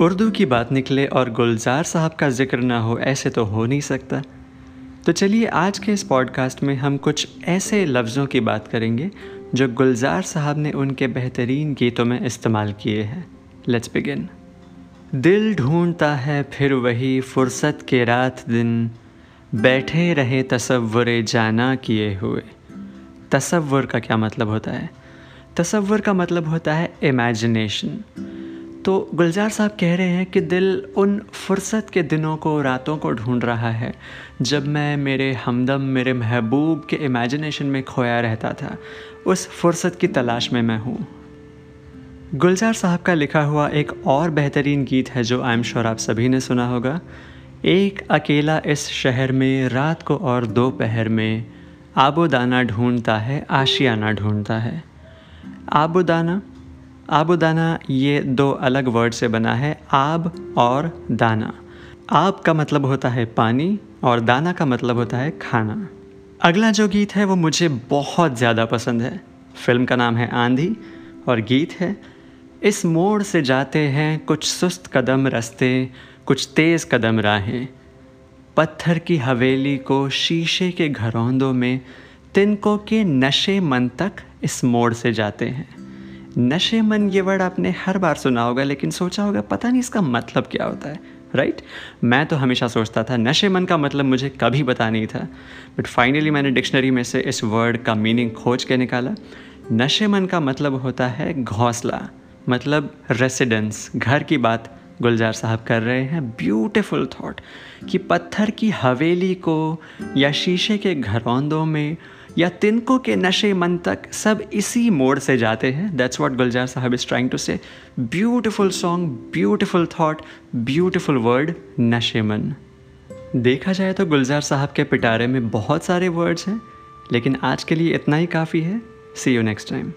उर्दू की बात निकले और गुलजार साहब का ज़िक्र ना हो, ऐसे तो हो नहीं सकता। तो चलिए आज के इस पॉडकास्ट में हम कुछ ऐसे लफ्ज़ों की बात करेंगे, जो गुलजार साहब ने उनके बेहतरीन गीतों में इस्तेमाल किए हैं। लेट्स बिगिन दिल ढूंढता है फिर वही फुर्सत के रात दिन, बैठे रहे तसव्वुर जाना किए हुए। तसव्वुर का क्या मतलब होता है? तसव्वुर का मतलब होता है इमेजिनेशन तो गुलजार साहब कह रहे हैं कि दिल उन फुर्सत के दिनों को, रातों को ढूंढ रहा है, जब मैं मेरे हमदम, मेरे महबूब के इमेजिनेशन में खोया रहता था। उस फुर्सत की तलाश में मैं हूँ। गुलजार साहब का लिखा हुआ एक और बेहतरीन गीत है जो आई एम श्योर आप सभी ने सुना होगा। एक अकेला इस शहर में, रात को और दोपहर में, आबोदाना ढूंढता है, आशियाना ढूंढता है। आबोदाना आबोदाना ये दो अलग वर्ड से बना है, आब और दाना। आब का मतलब होता है पानी और दाना का मतलब होता है खाना। अगला जो गीत है वो मुझे बहुत ज़्यादा पसंद है। फ़िल्म का नाम है आंधी और गीत है, इस मोड़ से जाते हैं कुछ सुस्त कदम रस्ते, कुछ तेज़ कदम राहें। पत्थर की हवेली को शीशे के घरौंदों में, तिनकों के नशे मन तक इस मोड़ से जाते हैं। नशे मन ये वर्ड आपने हर बार सुना होगा, लेकिन सोचा होगा पता नहीं इसका मतलब क्या होता है राइट right? मैं तो हमेशा सोचता था, नशे मन का मतलब मुझे कभी पता नहीं था बट फाइनली मैंने डिक्शनरी में से इस वर्ड का मीनिंग खोज के निकाला नशे मन का मतलब होता है घोंसला मतलब रेसिडेंस घर की बात गुलजार साहब कर रहे हैं ब्यूटिफुल थॉट कि पत्थर की हवेली को या शीशे के घरौंदों में या तिनको के नशे मन तक सब इसी मोड़ से जाते हैं। That's what Gulzar sahab is trying to say beautiful song beautiful thought beautiful word नशे मन। देखा जाए तो गुलजार साहब के पिटारे में बहुत सारे वर्ड्स हैं, लेकिन आज के लिए इतना ही काफ़ी है। सी यू नेक्स्ट टाइम